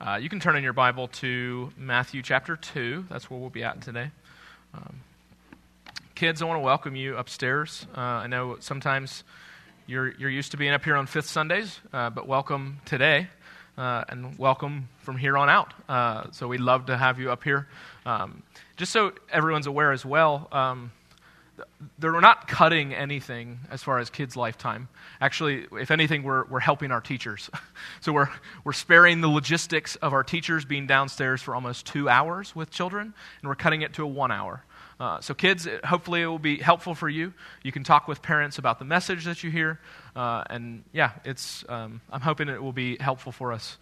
Uh, you can turn in your Bible to Matthew chapter 2. That's where we'll be at today. Um, kids, I want to welcome you upstairs. Uh, I know sometimes you're, you're used to being up here on fifth Sundays, uh, but welcome today. Uh, and welcome from here on out. Uh, so we'd love to have you up here. Um, just so everyone's aware as well, um, they're not cutting anything as far as kids' lifetime. Actually, if anything, we're, we're helping our teachers. so we're, we're sparing the logistics of our teachers being downstairs for almost two hours with children, and we're cutting it to a one hour. Uh, so, kids, hopefully it will be helpful for you. You can talk with parents about the message that you hear. Uh, and yeah, it's, um, I'm hoping it will be helpful for us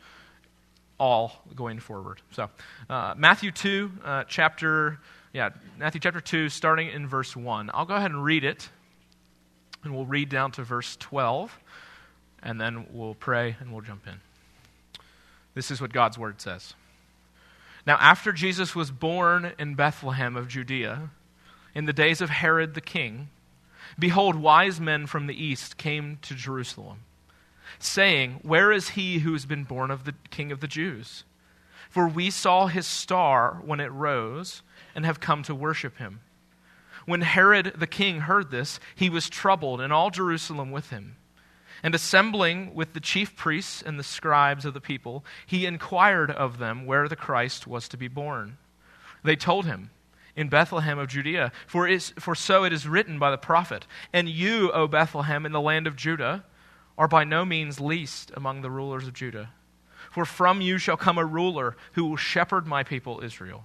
all going forward. So, uh, Matthew 2, uh, chapter yeah, Matthew chapter 2, starting in verse 1. I'll go ahead and read it, and we'll read down to verse 12, and then we'll pray and we'll jump in. This is what God's word says. Now, after Jesus was born in Bethlehem of Judea, in the days of Herod the king, behold, wise men from the east came to Jerusalem, saying, Where is he who has been born of the king of the Jews? For we saw his star when it rose and have come to worship him. When Herod the king heard this, he was troubled, and all Jerusalem with him. And assembling with the chief priests and the scribes of the people, he inquired of them where the Christ was to be born. They told him, In Bethlehem of Judea, for, is, for so it is written by the prophet, And you, O Bethlehem, in the land of Judah, are by no means least among the rulers of Judah. For from you shall come a ruler who will shepherd my people Israel.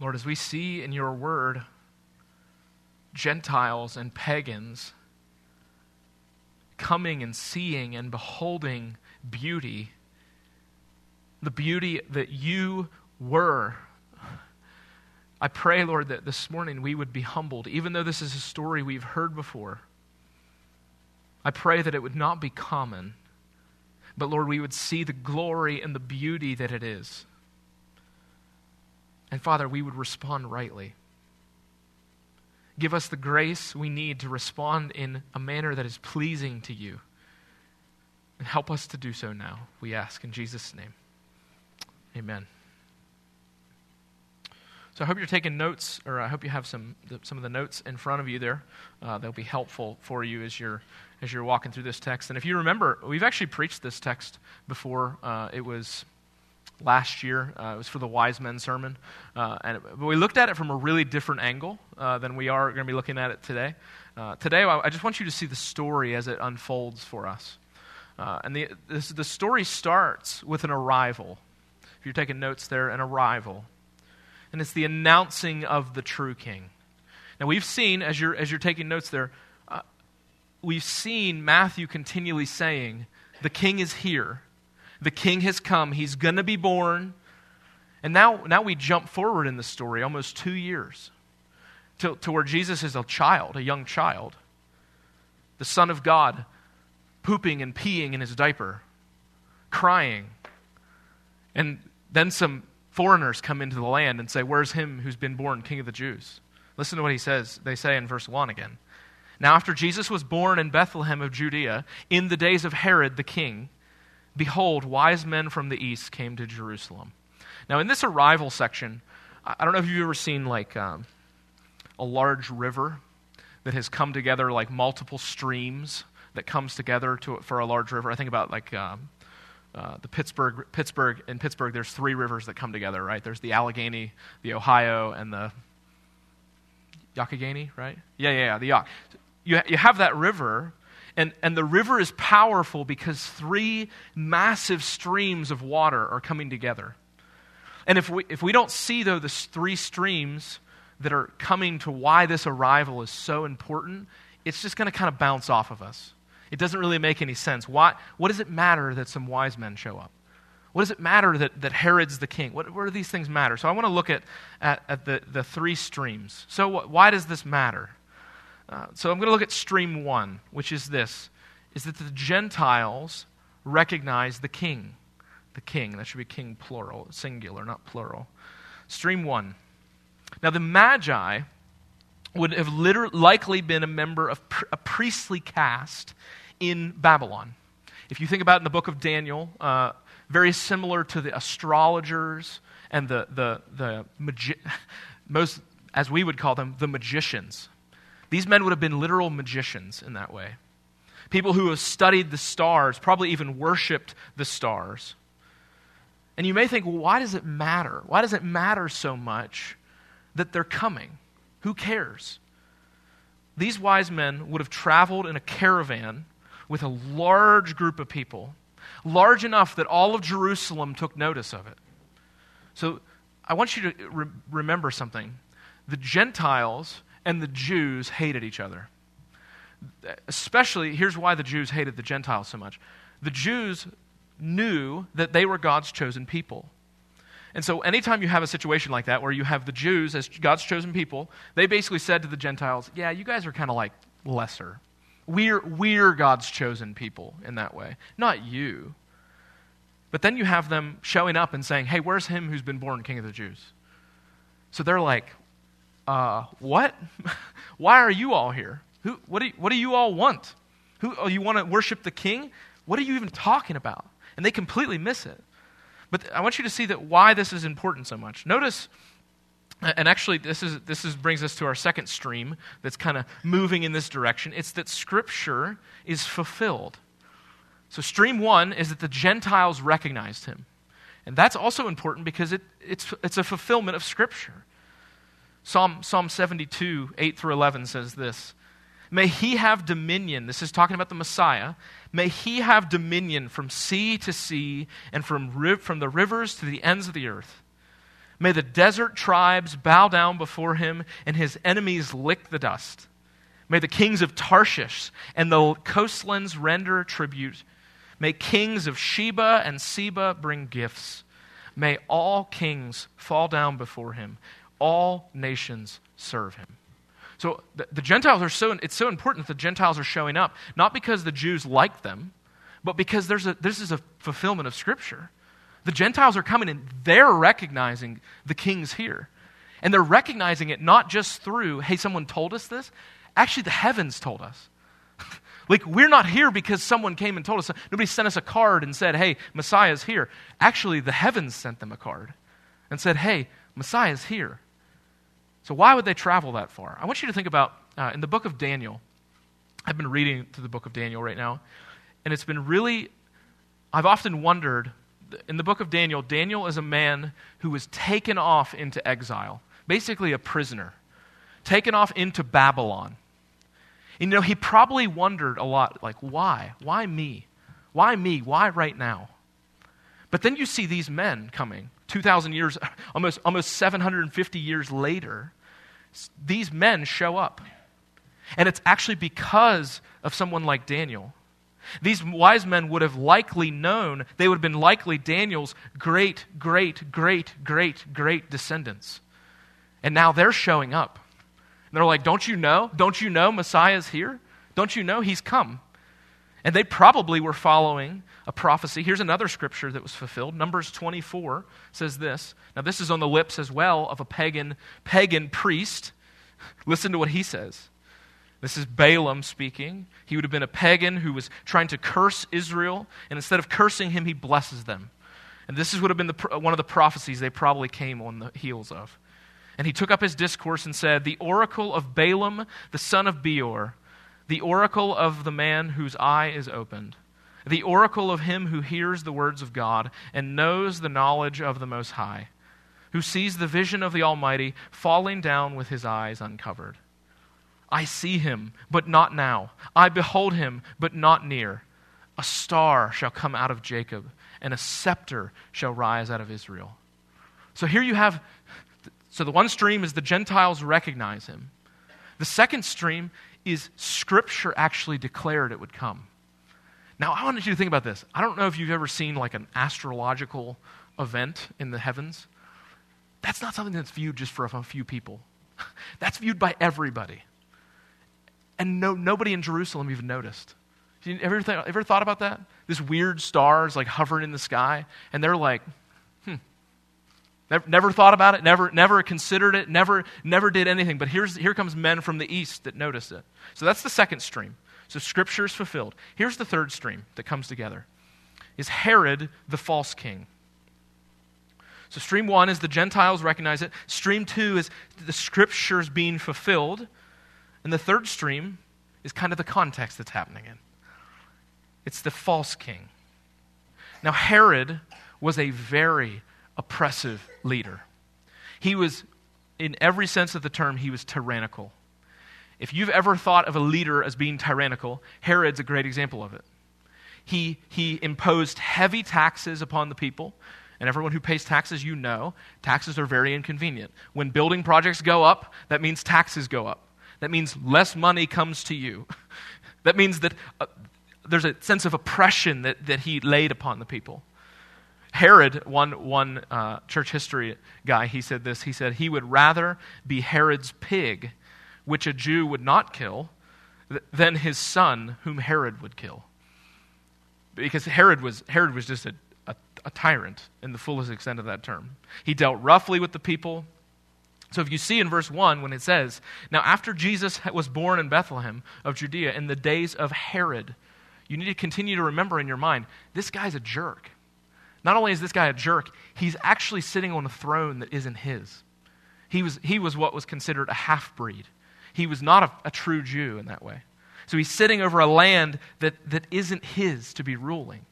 Lord, as we see in your word, Gentiles and pagans coming and seeing and beholding beauty, the beauty that you were. I pray, Lord, that this morning we would be humbled, even though this is a story we've heard before. I pray that it would not be common, but Lord, we would see the glory and the beauty that it is. And Father, we would respond rightly. Give us the grace we need to respond in a manner that is pleasing to you. And help us to do so now, we ask in Jesus' name. Amen. So I hope you're taking notes, or I hope you have some, some of the notes in front of you there. Uh, they'll be helpful for you as you're, as you're walking through this text. And if you remember, we've actually preached this text before. Uh, it was last year. Uh, it was for the wise men sermon. Uh, and we looked at it from a really different angle uh, than we are going to be looking at it today. Uh, today, I just want you to see the story as it unfolds for us. Uh, and the, this, the story starts with an arrival. If you're taking notes there, an arrival. And it's the announcing of the true king. Now, we've seen, as you're, as you're taking notes there, uh, we've seen Matthew continually saying, The king is here the king has come. He's going to be born. And now, now we jump forward in the story almost two years to, to where Jesus is a child, a young child, the Son of God, pooping and peeing in his diaper, crying. And then some foreigners come into the land and say, Where's him who's been born King of the Jews? Listen to what he says. They say in verse 1 again. Now, after Jesus was born in Bethlehem of Judea, in the days of Herod the king, Behold, wise men from the east came to Jerusalem. Now, in this arrival section, I don't know if you've ever seen like um, a large river that has come together, like multiple streams that comes together to, for a large river. I think about like um, uh, the Pittsburgh, Pittsburgh, in Pittsburgh, there's three rivers that come together, right? There's the Allegheny, the Ohio, and the Youghiogheny, right? Yeah, yeah, yeah, the Yough. You, you have that river, and, and the river is powerful because three massive streams of water are coming together. And if we, if we don't see, though, the three streams that are coming to why this arrival is so important, it's just going to kind of bounce off of us. It doesn't really make any sense. Why, what does it matter that some wise men show up? What does it matter that, that Herod's the king? What, what do these things matter? So I want to look at, at, at the, the three streams. So, what, why does this matter? Uh, so I'm going to look at stream one, which is this is that the Gentiles recognize the king. The king. That should be king plural, singular, not plural. Stream one. Now, the Magi would have likely been a member of pr- a priestly caste in Babylon. If you think about in the book of Daniel, uh, very similar to the astrologers and the, the, the magi- most, as we would call them, the magicians. These men would have been literal magicians in that way. People who have studied the stars, probably even worshiped the stars. And you may think, well, why does it matter? Why does it matter so much that they're coming? Who cares? These wise men would have traveled in a caravan with a large group of people, large enough that all of Jerusalem took notice of it. So I want you to re- remember something. The Gentiles and the Jews hated each other. Especially, here's why the Jews hated the Gentiles so much. The Jews knew that they were God's chosen people. And so, anytime you have a situation like that where you have the Jews as God's chosen people, they basically said to the Gentiles, Yeah, you guys are kind of like lesser. We're, we're God's chosen people in that way, not you. But then you have them showing up and saying, Hey, where's him who's been born king of the Jews? So they're like, uh, What? Why are you all here? Who, what, do you, what do you all want? Who, oh, you want to worship the king? What are you even talking about? And they completely miss it. But I want you to see that why this is important so much. Notice, and actually, this, is, this is, brings us to our second stream that's kind of moving in this direction. It's that Scripture is fulfilled. So, stream one is that the Gentiles recognized him. And that's also important because it, it's, it's a fulfillment of Scripture. Psalm, Psalm 72, 8 through 11 says this May he have dominion. This is talking about the Messiah. May he have dominion from sea to sea and from, from the rivers to the ends of the earth. May the desert tribes bow down before him and his enemies lick the dust. May the kings of Tarshish and the coastlands render tribute. May kings of Sheba and Seba bring gifts. May all kings fall down before him. All nations serve him. So the, the, Gentiles are so, it's so important that the Gentiles are showing up, not because the Jews like them, but because there's a, this is a fulfillment of Scripture. The Gentiles are coming and they're recognizing the king's here. And they're recognizing it not just through, hey, someone told us this. Actually, the heavens told us. like, we're not here because someone came and told us. Nobody sent us a card and said, hey, Messiah's here. Actually, the heavens sent them a card and said, hey, Messiah's here. So, why would they travel that far? I want you to think about uh, in the book of Daniel. I've been reading through the book of Daniel right now, and it's been really, I've often wondered in the book of Daniel, Daniel is a man who was taken off into exile, basically a prisoner, taken off into Babylon. And, you know, he probably wondered a lot, like, why? Why me? Why me? Why right now? But then you see these men coming 2,000 years, almost, almost 750 years later, these men show up. And it's actually because of someone like Daniel. These wise men would have likely known, they would have been likely Daniel's great, great, great, great, great descendants. And now they're showing up. And they're like, Don't you know? Don't you know Messiah's here? Don't you know he's come? And they probably were following a prophecy. Here's another scripture that was fulfilled. Numbers 24 says this. Now, this is on the lips as well of a pagan, pagan priest. Listen to what he says. This is Balaam speaking. He would have been a pagan who was trying to curse Israel, and instead of cursing him, he blesses them. And this would have been the, one of the prophecies they probably came on the heels of. And he took up his discourse and said, The oracle of Balaam, the son of Beor, the oracle of the man whose eye is opened. the oracle of him who hears the words of God and knows the knowledge of the Most High, who sees the vision of the Almighty falling down with his eyes uncovered. I see him, but not now. I behold him, but not near. A star shall come out of Jacob, and a scepter shall rise out of Israel. So here you have, so the one stream is the Gentiles recognize him. The second stream is Scripture actually declared it would come. Now, I wanted you to think about this. I don't know if you've ever seen like an astrological event in the heavens. That's not something that's viewed just for a few people, that's viewed by everybody. And no, nobody in Jerusalem even noticed. You ever, th- ever thought about that? This weird stars like hovering in the sky, and they're like. Never, never thought about it, never, never considered it, never, never did anything. But here's, here comes men from the east that notice it. So that's the second stream. So scripture is fulfilled. Here's the third stream that comes together. Is Herod the false king? So stream one is the Gentiles recognize it. Stream two is the scriptures being fulfilled. And the third stream is kind of the context that's happening in it's the false king. Now, Herod was a very oppressive leader. He was, in every sense of the term, he was tyrannical. If you've ever thought of a leader as being tyrannical, Herod's a great example of it. He, he imposed heavy taxes upon the people. And everyone who pays taxes, you know, taxes are very inconvenient. When building projects go up, that means taxes go up. That means less money comes to you. that means that uh, there's a sense of oppression that, that he laid upon the people. Herod, one, one uh, church history guy, he said this. He said he would rather be Herod's pig, which a Jew would not kill, th- than his son, whom Herod would kill. Because Herod was, Herod was just a, a, a tyrant in the fullest extent of that term. He dealt roughly with the people, so if you see in verse 1 when it says, Now after Jesus was born in Bethlehem of Judea in the days of Herod, you need to continue to remember in your mind this guy's a jerk. Not only is this guy a jerk, he's actually sitting on a throne that isn't his. He was, he was what was considered a half breed. He was not a, a true Jew in that way. So he's sitting over a land that, that isn't his to be ruling.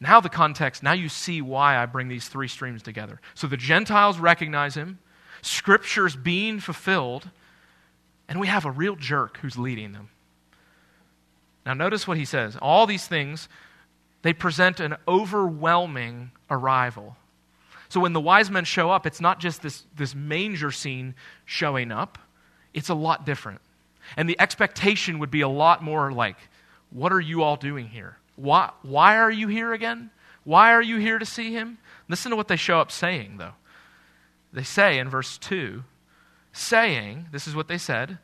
Now, the context, now you see why I bring these three streams together. So the Gentiles recognize him, Scripture's being fulfilled, and we have a real jerk who's leading them. Now, notice what he says. All these things, they present an overwhelming arrival. So when the wise men show up, it's not just this, this manger scene showing up, it's a lot different. And the expectation would be a lot more like, what are you all doing here? Why, why are you here again? Why are you here to see him? Listen to what they show up saying, though. They say in verse 2, saying, this is what they said,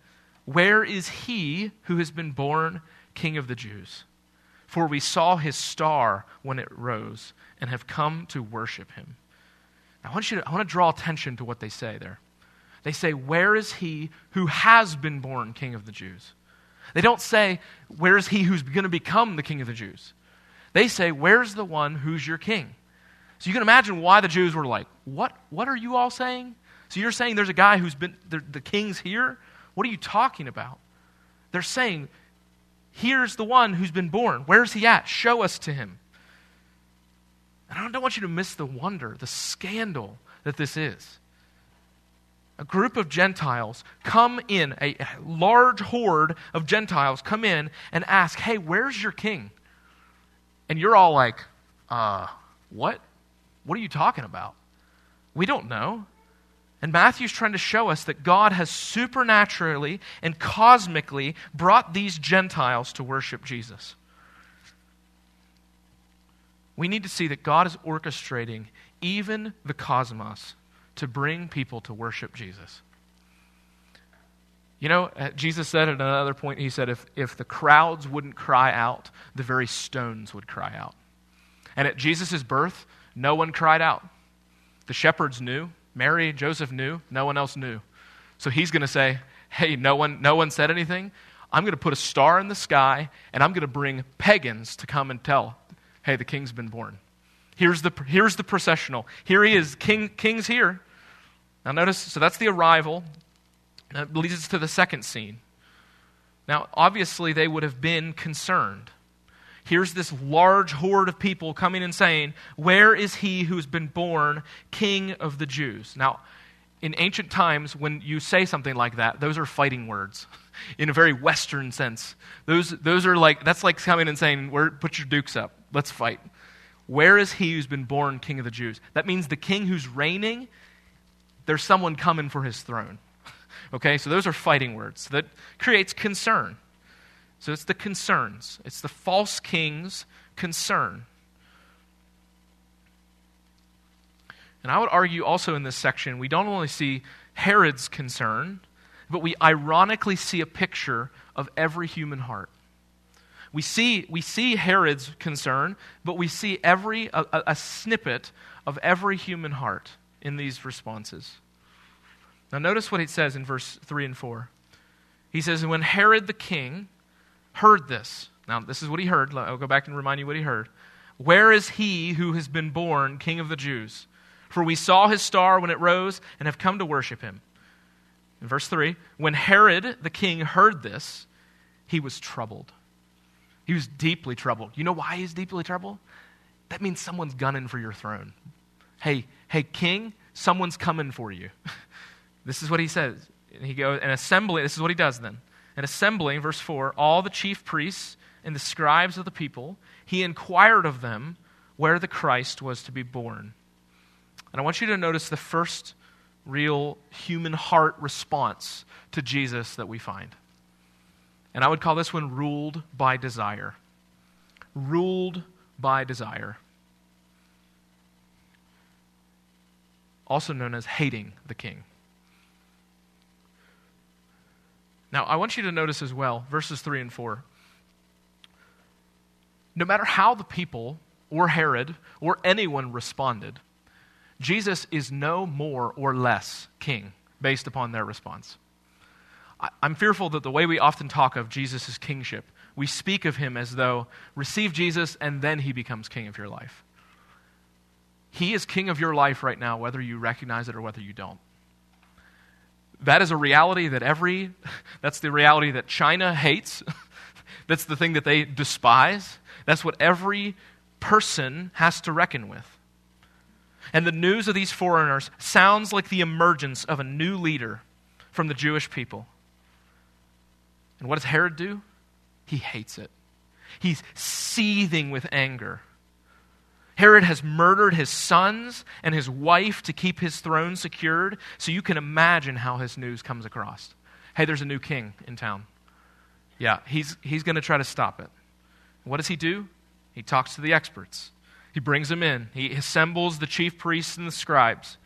Where is he who has been born King of the Jews? For we saw his star when it rose and have come to worship him. I want, you to, I want to draw attention to what they say there. They say, Where is he who has been born King of the Jews? They don't say, Where is he who's going to become the King of the Jews? They say, Where's the one who's your king? So you can imagine why the Jews were like, What, what are you all saying? So you're saying there's a guy who's been, the, the king's here? What are you talking about? They're saying, Here's the one who's been born. Where's he at? Show us to him. And I don't want you to miss the wonder, the scandal that this is. A group of Gentiles come in, a large horde of Gentiles come in and ask, Hey, where's your king? And you're all like, Uh, what? What are you talking about? We don't know. And Matthew's trying to show us that God has supernaturally and cosmically brought these Gentiles to worship Jesus. We need to see that God is orchestrating even the cosmos to bring people to worship Jesus. You know, uh, Jesus said at another point, he said, if, if the crowds wouldn't cry out, the very stones would cry out. And at Jesus' birth, no one cried out. The shepherds knew. Mary, Joseph knew. No one else knew. So he's going to say, Hey, no one, no one said anything. I'm going to put a star in the sky, and I'm going to bring pagans to come and tell, Hey, the king's been born. Here's the, here's the processional. Here he is. King, king's here. Now, notice, so that's the arrival. That leads us to the second scene. Now, obviously, they would have been concerned. Here's this large horde of people coming and saying, Where is he who's been born king of the Jews? Now, in ancient times, when you say something like that, those are fighting words in a very Western sense. Those, those are like, that's like coming and saying, Where, Put your dukes up, let's fight. Where is he who's been born king of the Jews? That means the king who's reigning, there's someone coming for his throne. Okay, so those are fighting words. That creates concern. So it's the concerns, it's the false king's concern. And I would argue also in this section, we don't only see Herod's concern, but we ironically see a picture of every human heart. We see, we see Herod's concern, but we see every, a, a snippet of every human heart in these responses. Now, notice what he says in verse 3 and 4. He says, When Herod the king heard this, now this is what he heard. I'll go back and remind you what he heard. Where is he who has been born king of the Jews? For we saw his star when it rose and have come to worship him. In verse 3, when Herod the king heard this, he was troubled. He was deeply troubled. You know why he's deeply troubled? That means someone's gunning for your throne. Hey, hey, king, someone's coming for you. this is what he says. And he goes, an assembly, this is what he does then. An assembling, verse 4, all the chief priests and the scribes of the people, he inquired of them where the Christ was to be born. And I want you to notice the first real human heart response to Jesus that we find. And I would call this one ruled by desire. Ruled by desire. Also known as hating the king. Now, I want you to notice as well, verses 3 and 4. No matter how the people, or Herod, or anyone responded, Jesus is no more or less king based upon their response. I'm fearful that the way we often talk of Jesus' kingship, we speak of him as though receive Jesus and then he becomes king of your life. He is king of your life right now, whether you recognize it or whether you don't. That is a reality that every, that's the reality that China hates. that's the thing that they despise. That's what every person has to reckon with. And the news of these foreigners sounds like the emergence of a new leader from the Jewish people. And what does Herod do? He hates it. He's seething with anger. Herod has murdered his sons and his wife to keep his throne secured, so you can imagine how his news comes across. Hey, there's a new king in town. Yeah, he's, he's going to try to stop it. What does he do? He talks to the experts. He brings them in. He assembles the chief priests and the scribes.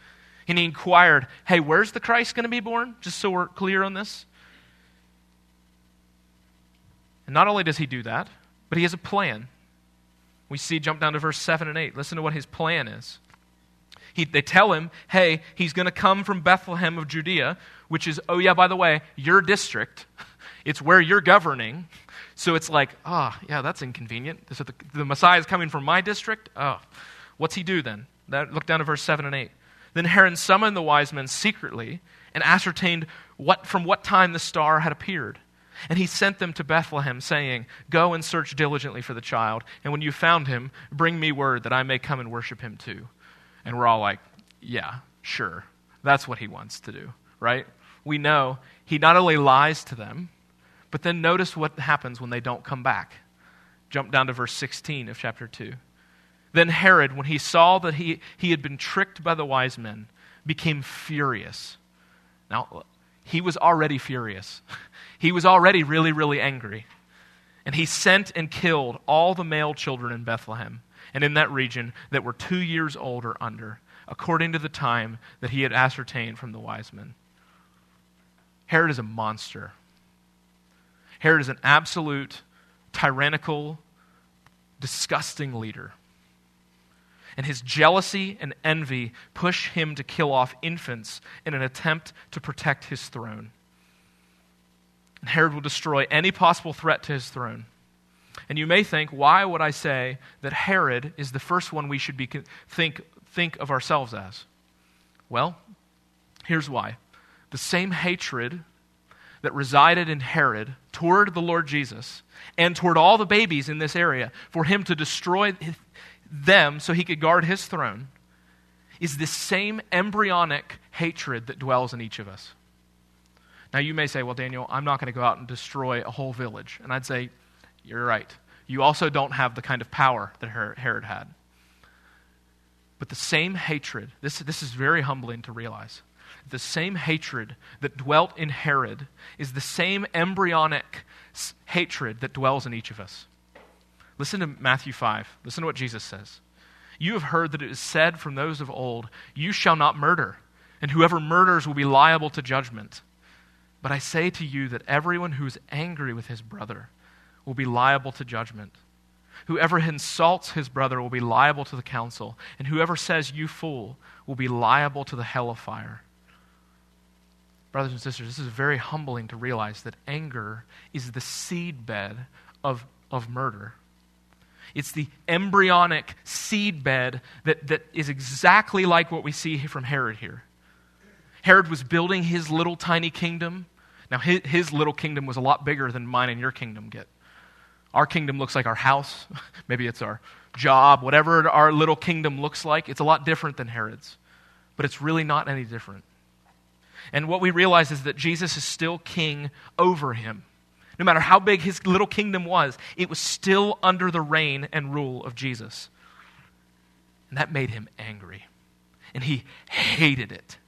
And he inquired, Hey, where's the Christ going to be born? Just so we're clear on this. And not only does he do that, but he has a plan. We see, jump down to verse 7 and 8. Listen to what his plan is. He, they tell him, hey, he's going to come from Bethlehem of Judea, which is, oh, yeah, by the way, your district. It's where you're governing. So it's like, ah, oh, yeah, that's inconvenient. So the, the Messiah is coming from my district? Oh, what's he do then? That, look down to verse 7 and 8. Then Herod summoned the wise men secretly and ascertained what, from what time the star had appeared. And he sent them to Bethlehem, saying, Go and search diligently for the child, and when you found him, bring me word that I may come and worship him too. And we're all like, Yeah, sure. That's what he wants to do, right? We know he not only lies to them, but then notice what happens when they don't come back. Jump down to verse 16 of chapter 2. Then Herod, when he saw that he, he had been tricked by the wise men, became furious. Now, he was already furious. He was already really, really angry. And he sent and killed all the male children in Bethlehem and in that region that were two years old or under, according to the time that he had ascertained from the wise men. Herod is a monster. Herod is an absolute, tyrannical, disgusting leader. And his jealousy and envy push him to kill off infants in an attempt to protect his throne. Herod will destroy any possible threat to his throne. And you may think, why would I say that Herod is the first one we should be, think, think of ourselves as? Well, here's why. The same hatred that resided in Herod toward the Lord Jesus and toward all the babies in this area for him to destroy them so he could guard his throne is this same embryonic hatred that dwells in each of us. Now, you may say, well, Daniel, I'm not going to go out and destroy a whole village. And I'd say, you're right. You also don't have the kind of power that Herod had. But the same hatred, this, this is very humbling to realize. The same hatred that dwelt in Herod is the same embryonic hatred that dwells in each of us. Listen to Matthew 5. Listen to what Jesus says. You have heard that it is said from those of old, You shall not murder, and whoever murders will be liable to judgment. But I say to you that everyone who is angry with his brother will be liable to judgment. Whoever insults his brother will be liable to the council, and whoever says, You fool, will be liable to the hell of fire. Brothers and sisters, this is very humbling to realize that anger is the seedbed of, of murder. It's the embryonic seedbed that, that is exactly like what we see from Herod here. Herod was building his little tiny kingdom. Now, his, his little kingdom was a lot bigger than mine and your kingdom get. Our kingdom looks like our house. Maybe it's our job. Whatever our little kingdom looks like, it's a lot different than Herod's. But it's really not any different. And what we realize is that Jesus is still king over him. No matter how big his little kingdom was, it was still under the reign and rule of Jesus. And that made him angry. And he hated it.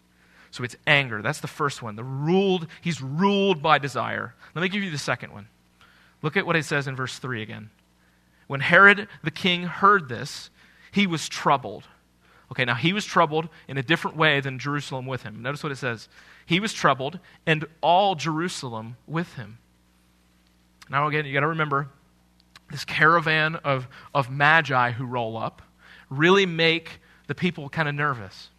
So it's anger. That's the first one. The ruled, he's ruled by desire. Let me give you the second one. Look at what it says in verse 3 again. When Herod the king heard this, he was troubled. Okay, now he was troubled in a different way than Jerusalem with him. Notice what it says. He was troubled, and all Jerusalem with him. Now, again, you got to remember this caravan of, of magi who roll up really make the people kind of nervous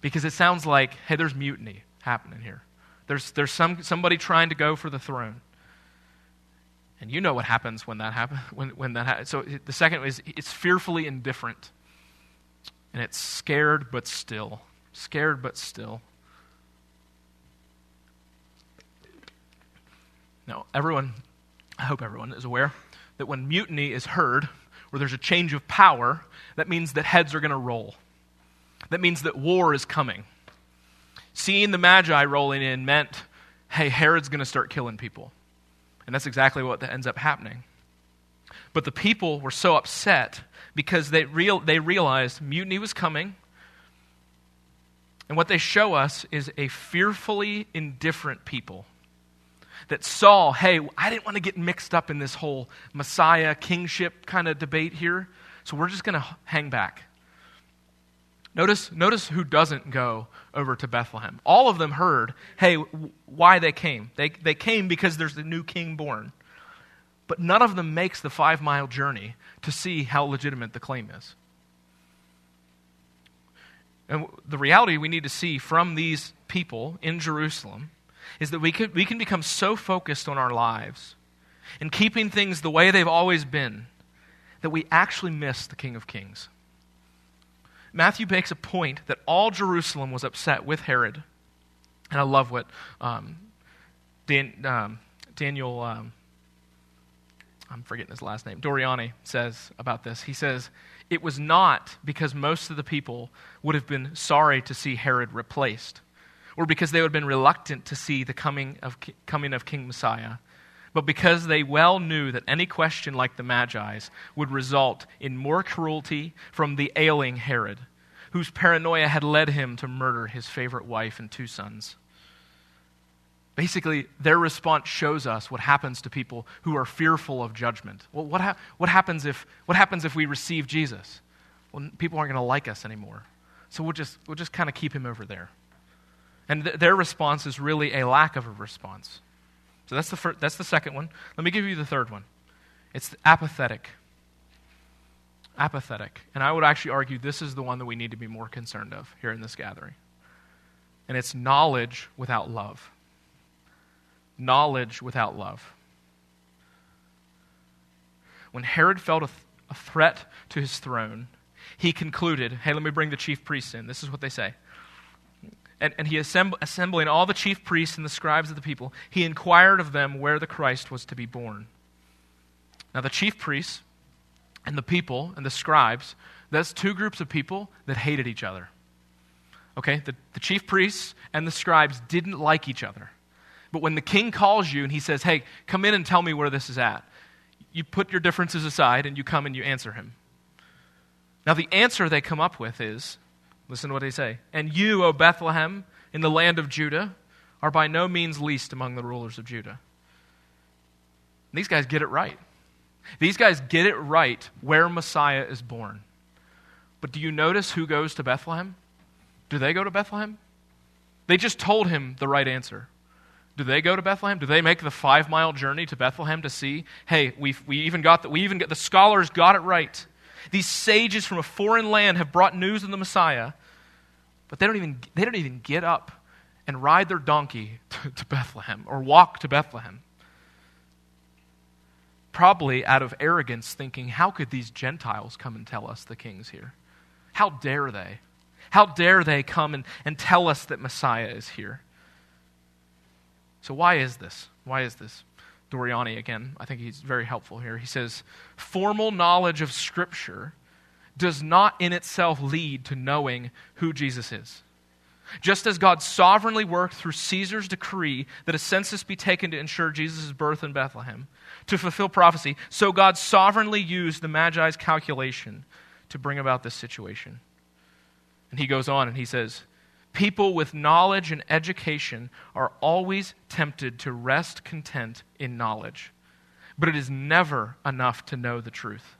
because it sounds like, hey, there's mutiny happening here. There's, there's some, somebody trying to go for the throne. And you know what happens when that happens. When, when that ha- so the second is it's fearfully indifferent. And it's scared but still. Scared but still. Now, everyone, I hope everyone is aware that when mutiny is heard, where there's a change of power, that means that heads are going to roll. That means that war is coming. Seeing the Magi rolling in meant, hey, Herod's going to start killing people. And that's exactly what ends up happening. But the people were so upset because they, real, they realized mutiny was coming. And what they show us is a fearfully indifferent people that saw, hey, I didn't want to get mixed up in this whole Messiah kingship kind of debate here, so we're just going to hang back. Notice, notice who doesn't go over to Bethlehem. All of them heard, hey, why they came. They, they came because there's a new king born. But none of them makes the five mile journey to see how legitimate the claim is. And the reality we need to see from these people in Jerusalem is that we, could, we can become so focused on our lives and keeping things the way they've always been that we actually miss the King of Kings. Matthew makes a point that all Jerusalem was upset with Herod. And I love what um, Dan, um, Daniel, um, I'm forgetting his last name, Doriani says about this. He says, It was not because most of the people would have been sorry to see Herod replaced, or because they would have been reluctant to see the coming of, coming of King Messiah but because they well knew that any question like the Magi's would result in more cruelty from the ailing Herod, whose paranoia had led him to murder his favorite wife and two sons. Basically, their response shows us what happens to people who are fearful of judgment. Well, what, ha- what, happens, if, what happens if we receive Jesus? Well, people aren't going to like us anymore. So we'll just, we'll just kind of keep him over there. And th- their response is really a lack of a response. So that's the, first, that's the second one. Let me give you the third one it's apathetic. Apathetic. And I would actually argue this is the one that we need to be more concerned of here in this gathering. And it's knowledge without love. Knowledge without love. When Herod felt a, th- a threat to his throne, he concluded, hey, let me bring the chief priests in. This is what they say. And, and he assemb- assembling all the chief priests and the scribes of the people, he inquired of them where the Christ was to be born. Now, the chief priests and the people and the scribes, that's two groups of people that hated each other. Okay? The, the chief priests and the scribes didn't like each other. But when the king calls you and he says, hey, come in and tell me where this is at, you put your differences aside and you come and you answer him. Now, the answer they come up with is Listen to what they say. And you, O Bethlehem, in the land of Judah, are by no means least among the rulers of Judah. These guys get it right. These guys get it right where Messiah is born. But do you notice who goes to Bethlehem? Do they go to Bethlehem? They just told him the right answer. Do they go to Bethlehem? Do they make the five mile journey to Bethlehem to see, hey, we we even got the, we even get the scholars got it right. These sages from a foreign land have brought news of the Messiah. But they don't even, they don't even get up and ride their donkey to, to Bethlehem or walk to Bethlehem. Probably out of arrogance, thinking, how could these Gentiles come and tell us the king's here? How dare they? How dare they come and, and tell us that Messiah is here? So, why is this? Why is this? Doriani, again, I think he's very helpful here. He says, formal knowledge of Scripture does not in itself lead to knowing who Jesus is. Just as God sovereignly worked through Caesar's decree that a census be taken to ensure Jesus' birth in Bethlehem to fulfill prophecy, so God sovereignly used the Magi's calculation to bring about this situation. And he goes on and he says, People with knowledge and education are always tempted to rest content in knowledge, but it is never enough to know the truth.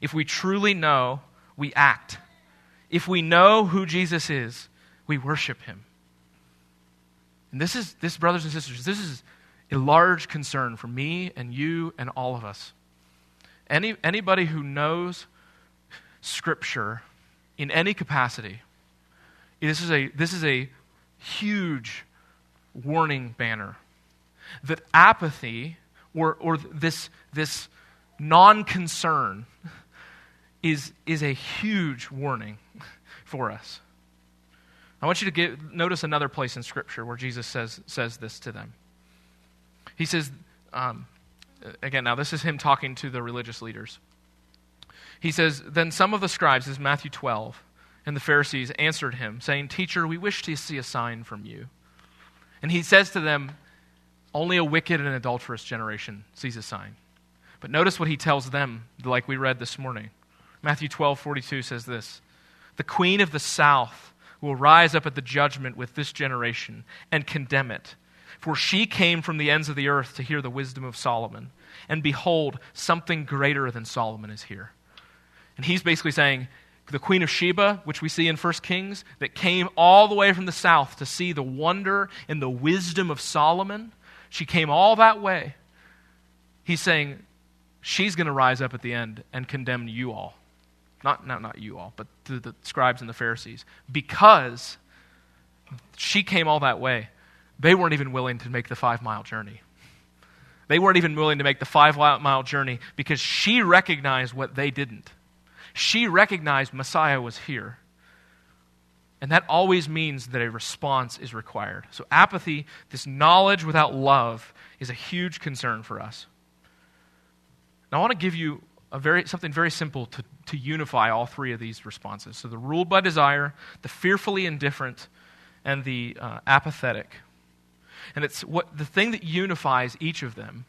If we truly know, we act. If we know who Jesus is, we worship him. And this is, this, brothers and sisters, this is a large concern for me and you and all of us. Any, anybody who knows Scripture in any capacity, this is a, this is a huge warning banner that apathy or, or this, this non concern is, is a huge warning for us. I want you to get, notice another place in Scripture where Jesus says, says this to them. He says, um, again, now this is him talking to the religious leaders. He says, Then some of the scribes, this is Matthew 12, and the Pharisees answered him, saying, Teacher, we wish to see a sign from you. And he says to them, Only a wicked and adulterous generation sees a sign. But notice what he tells them, like we read this morning. Matthew 12, 42 says this The queen of the south will rise up at the judgment with this generation and condemn it. For she came from the ends of the earth to hear the wisdom of Solomon. And behold, something greater than Solomon is here. And he's basically saying, the queen of Sheba, which we see in 1 Kings, that came all the way from the south to see the wonder and the wisdom of Solomon, she came all that way. He's saying, she's going to rise up at the end and condemn you all. Not, not, not you all, but the scribes and the Pharisees. Because she came all that way, they weren't even willing to make the five mile journey. They weren't even willing to make the five mile journey because she recognized what they didn't. She recognized Messiah was here. And that always means that a response is required. So, apathy, this knowledge without love, is a huge concern for us. Now, I want to give you a very, something very simple to, to unify all three of these responses. So the ruled by desire, the fearfully indifferent, and the uh, apathetic. And it's what the thing that unifies each of them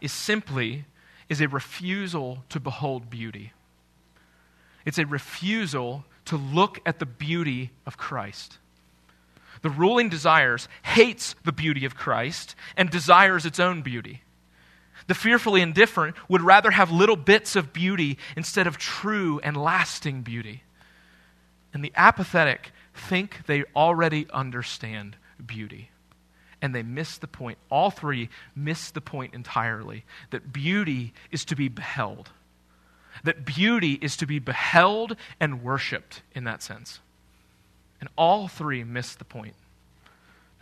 is simply is a refusal to behold beauty. It's a refusal to look at the beauty of Christ. The ruling desires hates the beauty of Christ and desires its own beauty. The fearfully indifferent would rather have little bits of beauty instead of true and lasting beauty. And the apathetic think they already understand beauty. And they miss the point. All three miss the point entirely that beauty is to be beheld. That beauty is to be beheld and worshiped in that sense. And all three miss the point.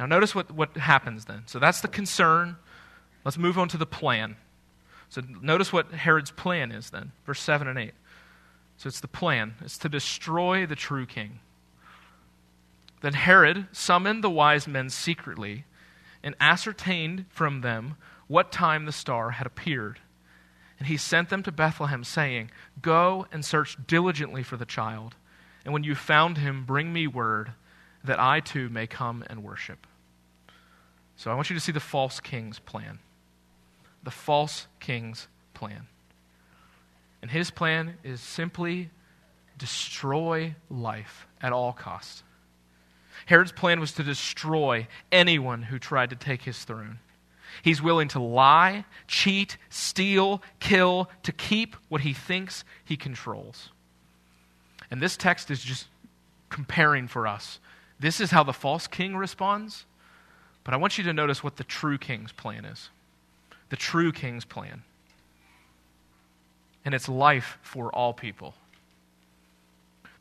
Now, notice what, what happens then. So that's the concern. Let's move on to the plan. So notice what Herod's plan is then, verse 7 and 8. So it's the plan it's to destroy the true king. Then Herod summoned the wise men secretly and ascertained from them what time the star had appeared. And he sent them to Bethlehem, saying, Go and search diligently for the child, and when you found him, bring me word, that I too may come and worship. So I want you to see the false king's plan. The false king's plan. And his plan is simply destroy life at all costs. Herod's plan was to destroy anyone who tried to take his throne. He's willing to lie, cheat, steal, kill to keep what he thinks he controls. And this text is just comparing for us. This is how the false king responds. But I want you to notice what the true king's plan is. The true king's plan. And it's life for all people.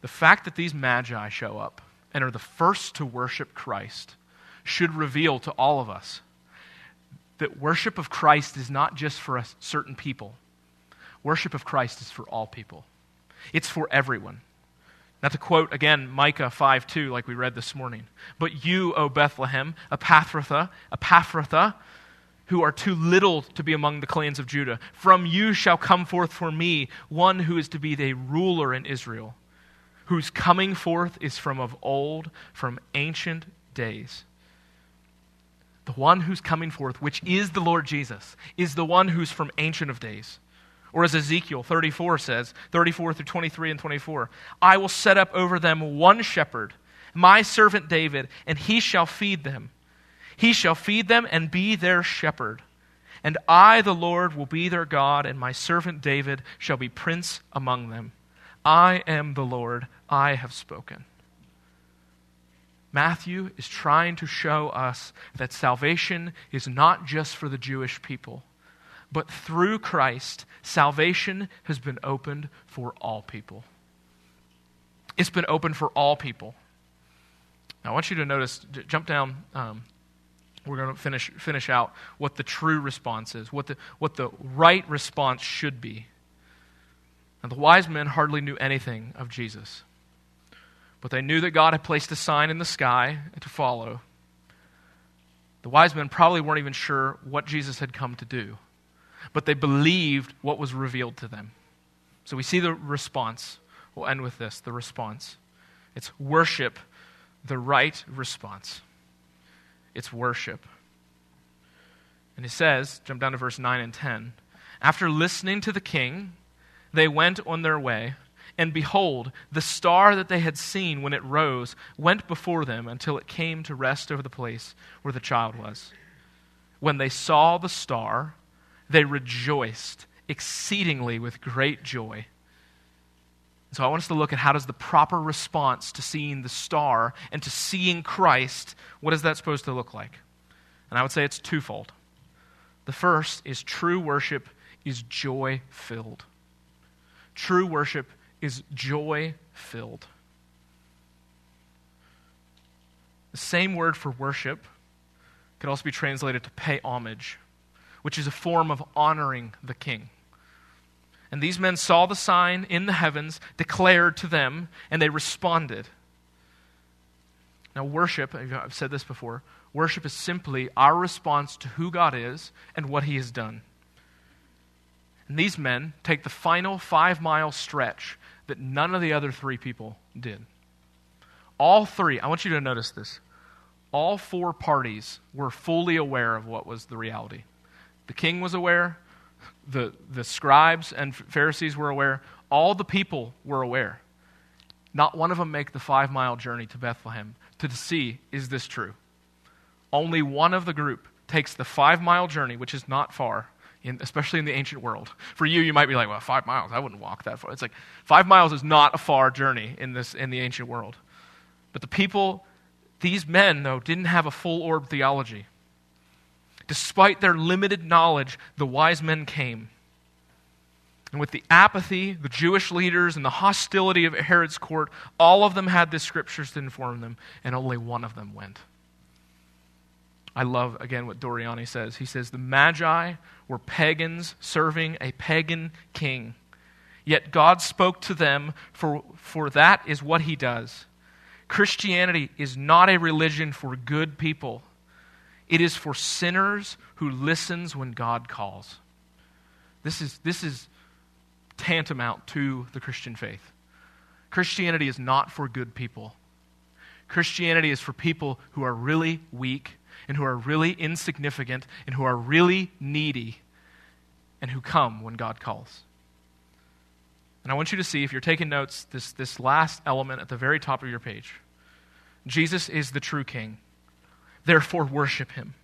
The fact that these magi show up and are the first to worship Christ should reveal to all of us that worship of Christ is not just for a certain people. Worship of Christ is for all people. It's for everyone. Now, to quote again Micah 5 2, like we read this morning. But you, O Bethlehem, Ephrathah, Ephrathah, who are too little to be among the clans of Judah, from you shall come forth for me one who is to be the ruler in Israel, whose coming forth is from of old, from ancient days the one who's coming forth, which is the Lord Jesus, is the one who's from Ancient of Days. Or as Ezekiel 34 says, 34 through 23 and 24, I will set up over them one shepherd, my servant David, and he shall feed them. He shall feed them and be their shepherd. And I, the Lord, will be their God, and my servant David shall be prince among them. I am the Lord, I have spoken. Matthew is trying to show us that salvation is not just for the Jewish people, but through Christ, salvation has been opened for all people. It's been opened for all people. Now, I want you to notice, jump down. Um, we're going to finish, finish out what the true response is, what the, what the right response should be. Now, the wise men hardly knew anything of Jesus. But they knew that God had placed a sign in the sky to follow. The wise men probably weren't even sure what Jesus had come to do, but they believed what was revealed to them. So we see the response. We'll end with this the response. It's worship, the right response. It's worship. And he says, jump down to verse 9 and 10. After listening to the king, they went on their way. And behold, the star that they had seen when it rose went before them until it came to rest over the place where the child was. When they saw the star, they rejoiced exceedingly with great joy. So I want us to look at how does the proper response to seeing the star and to seeing Christ, what is that supposed to look like? And I would say it's twofold. The first is true worship is joy filled. True worship is joy filled. The same word for worship could also be translated to pay homage, which is a form of honoring the king. And these men saw the sign in the heavens declared to them, and they responded. Now, worship, I've said this before, worship is simply our response to who God is and what he has done. And these men take the final five mile stretch that none of the other three people did. All three, I want you to notice this. All four parties were fully aware of what was the reality. The king was aware, the, the scribes and Pharisees were aware, all the people were aware. Not one of them make the five mile journey to Bethlehem to see is this true. Only one of the group takes the five mile journey, which is not far, in, especially in the ancient world. For you, you might be like, well, five miles, I wouldn't walk that far. It's like, five miles is not a far journey in, this, in the ancient world. But the people, these men, though, didn't have a full orb theology. Despite their limited knowledge, the wise men came. And with the apathy, the Jewish leaders, and the hostility of Herod's court, all of them had the scriptures to inform them, and only one of them went. I love, again, what Doriani says. He says, The Magi were pagans serving a pagan king. Yet God spoke to them, for, for that is what he does. Christianity is not a religion for good people. It is for sinners who listens when God calls. This is, this is tantamount to the Christian faith. Christianity is not for good people. Christianity is for people who are really weak and who are really insignificant and who are really needy and who come when God calls. And I want you to see, if you're taking notes, this, this last element at the very top of your page. Jesus is the true king. Therefore, worship him.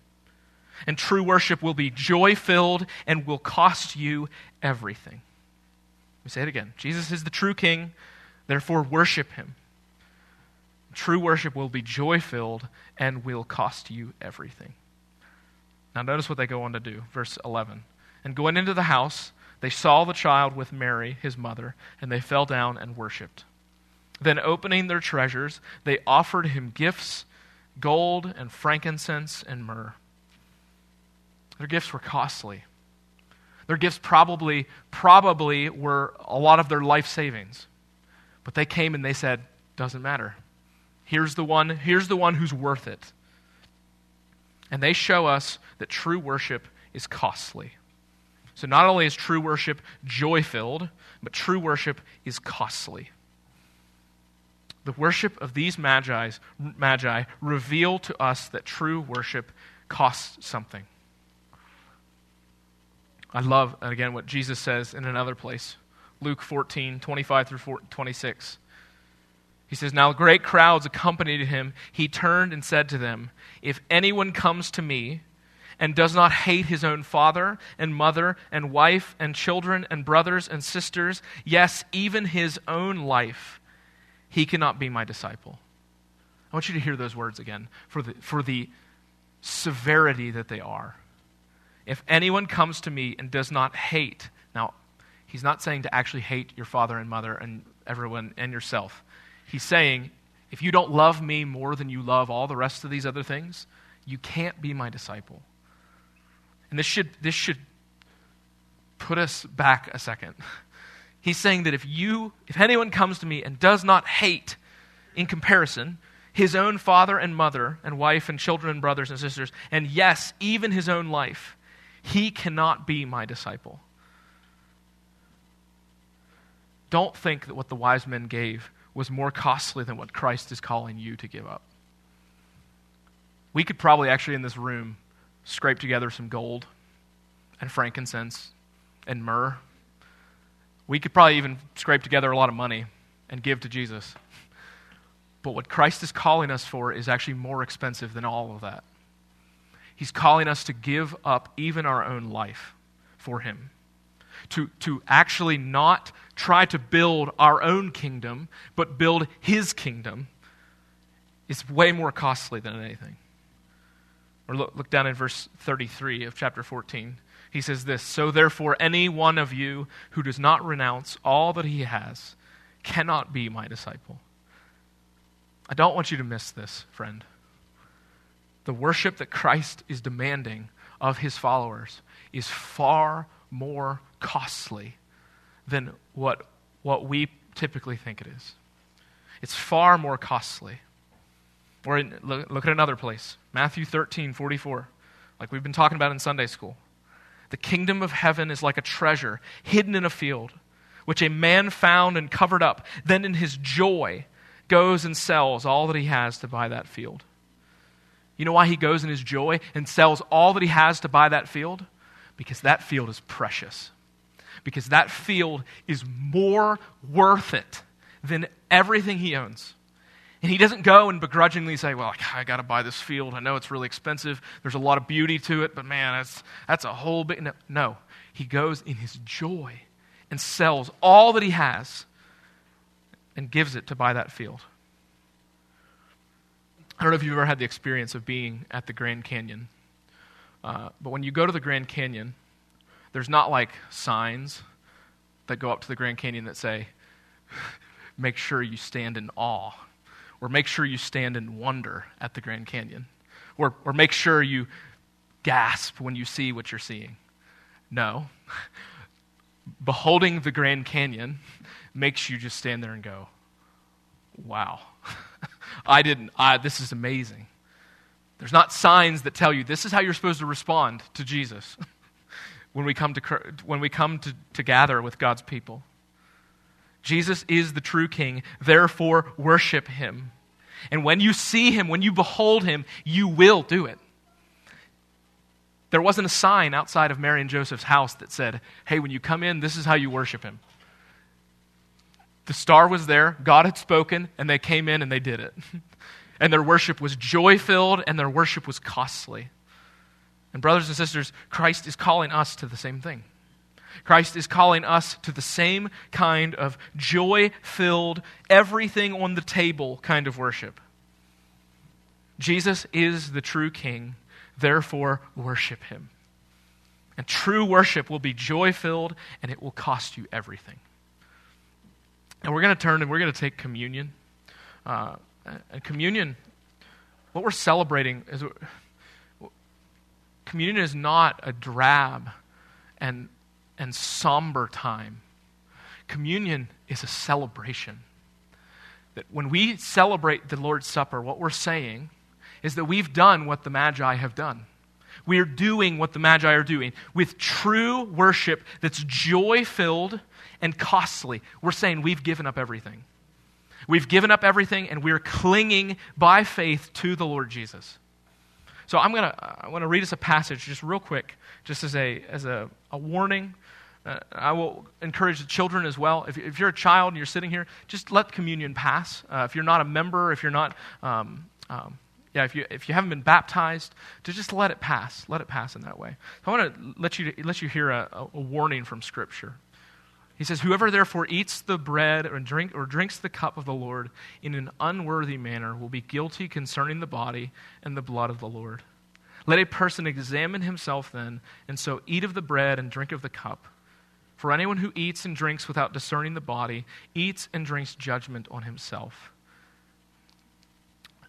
And true worship will be joy filled and will cost you everything. Let me say it again. Jesus is the true king. Therefore, worship him. True worship will be joy filled and will cost you everything. Now, notice what they go on to do. Verse 11. And going into the house, they saw the child with Mary, his mother, and they fell down and worshipped. Then, opening their treasures, they offered him gifts gold and frankincense and myrrh. Their gifts were costly. Their gifts probably, probably were a lot of their life savings. But they came and they said, doesn't matter. Here's the one, here's the one who's worth it. And they show us that true worship is costly. So not only is true worship joy filled, but true worship is costly. The worship of these magi's, magi reveal to us that true worship costs something. I love, again, what Jesus says in another place Luke 14, 25 through 26. He says, Now great crowds accompanied him. He turned and said to them, If anyone comes to me and does not hate his own father and mother and wife and children and brothers and sisters, yes, even his own life, he cannot be my disciple. I want you to hear those words again for the, for the severity that they are. If anyone comes to me and does not hate, now, he's not saying to actually hate your father and mother and everyone and yourself. He's saying, if you don't love me more than you love all the rest of these other things, you can't be my disciple. And this should, this should put us back a second. He's saying that if you, if anyone comes to me and does not hate, in comparison, his own father and mother and wife and children and brothers and sisters, and yes, even his own life, he cannot be my disciple. Don't think that what the wise men gave was more costly than what Christ is calling you to give up. We could probably actually in this room scrape together some gold and frankincense and myrrh we could probably even scrape together a lot of money and give to Jesus. But what Christ is calling us for is actually more expensive than all of that. He's calling us to give up even our own life for Him. To, to actually not try to build our own kingdom, but build His kingdom is way more costly than anything. Or look, look down in verse 33 of chapter 14 he says this So therefore, any one of you who does not renounce all that he has cannot be my disciple. I don't want you to miss this, friend. The worship that Christ is demanding of his followers is far more costly than what, what we typically think it is. It's far more costly. Or in, look, look at another place Matthew 13, 44, like we've been talking about in Sunday school. The kingdom of heaven is like a treasure hidden in a field, which a man found and covered up. Then, in his joy, goes and sells all that he has to buy that field. You know why he goes in his joy and sells all that he has to buy that field? Because that field is precious. Because that field is more worth it than everything he owns. And he doesn't go and begrudgingly say, Well, I got to buy this field. I know it's really expensive. There's a lot of beauty to it, but man, that's, that's a whole bit. No. He goes in his joy and sells all that he has and gives it to buy that field. I don't know if you've ever had the experience of being at the Grand Canyon, uh, but when you go to the Grand Canyon, there's not like signs that go up to the Grand Canyon that say, make sure you stand in awe or make sure you stand in wonder at the Grand Canyon, or, or make sure you gasp when you see what you're seeing. No. Beholding the Grand Canyon makes you just stand there and go, wow. I didn't. I, this is amazing. There's not signs that tell you this is how you're supposed to respond to Jesus when we come to, when we come to, to gather with God's people. Jesus is the true king, therefore, worship him. And when you see him, when you behold him, you will do it. There wasn't a sign outside of Mary and Joseph's house that said, hey, when you come in, this is how you worship him. The star was there, God had spoken, and they came in and they did it. and their worship was joy filled, and their worship was costly. And, brothers and sisters, Christ is calling us to the same thing. Christ is calling us to the same kind of joy filled, everything on the table kind of worship. Jesus is the true King, therefore, worship him. And true worship will be joy filled, and it will cost you everything. And we're going to turn and we're going to take communion. Uh, and communion, what we're celebrating is communion is not a drab and, and somber time. Communion is a celebration. That when we celebrate the Lord's Supper, what we're saying is that we've done what the Magi have done. We are doing what the Magi are doing with true worship that's joy filled and costly. We're saying we've given up everything. We've given up everything and we're clinging by faith to the Lord Jesus. So I'm going to I want to read us a passage just real quick, just as a, as a, a warning. Uh, I will encourage the children as well. If, if, you're a child and you're sitting here, just let communion pass. Uh, if you're not a member, if you're not, um, um, yeah, if you, if you haven't been baptized, to just let it pass. Let it pass in that way. I want to let you, let you hear a, a warning from Scripture. He says, Whoever therefore eats the bread or, drink, or drinks the cup of the Lord in an unworthy manner will be guilty concerning the body and the blood of the Lord. Let a person examine himself then, and so eat of the bread and drink of the cup. For anyone who eats and drinks without discerning the body eats and drinks judgment on himself.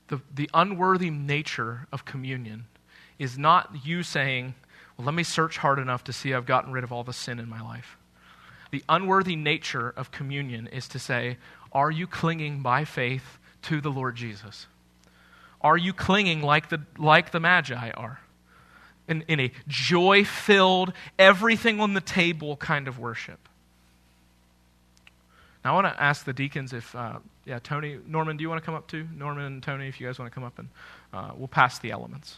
The, the unworthy nature of communion is not you saying, Well, let me search hard enough to see I've gotten rid of all the sin in my life. The unworthy nature of communion is to say, Are you clinging by faith to the Lord Jesus? Are you clinging like the, like the Magi are? In, in a joy filled, everything on the table kind of worship. Now, I want to ask the deacons if, uh, yeah, Tony, Norman, do you want to come up too? Norman and Tony, if you guys want to come up and uh, we'll pass the elements.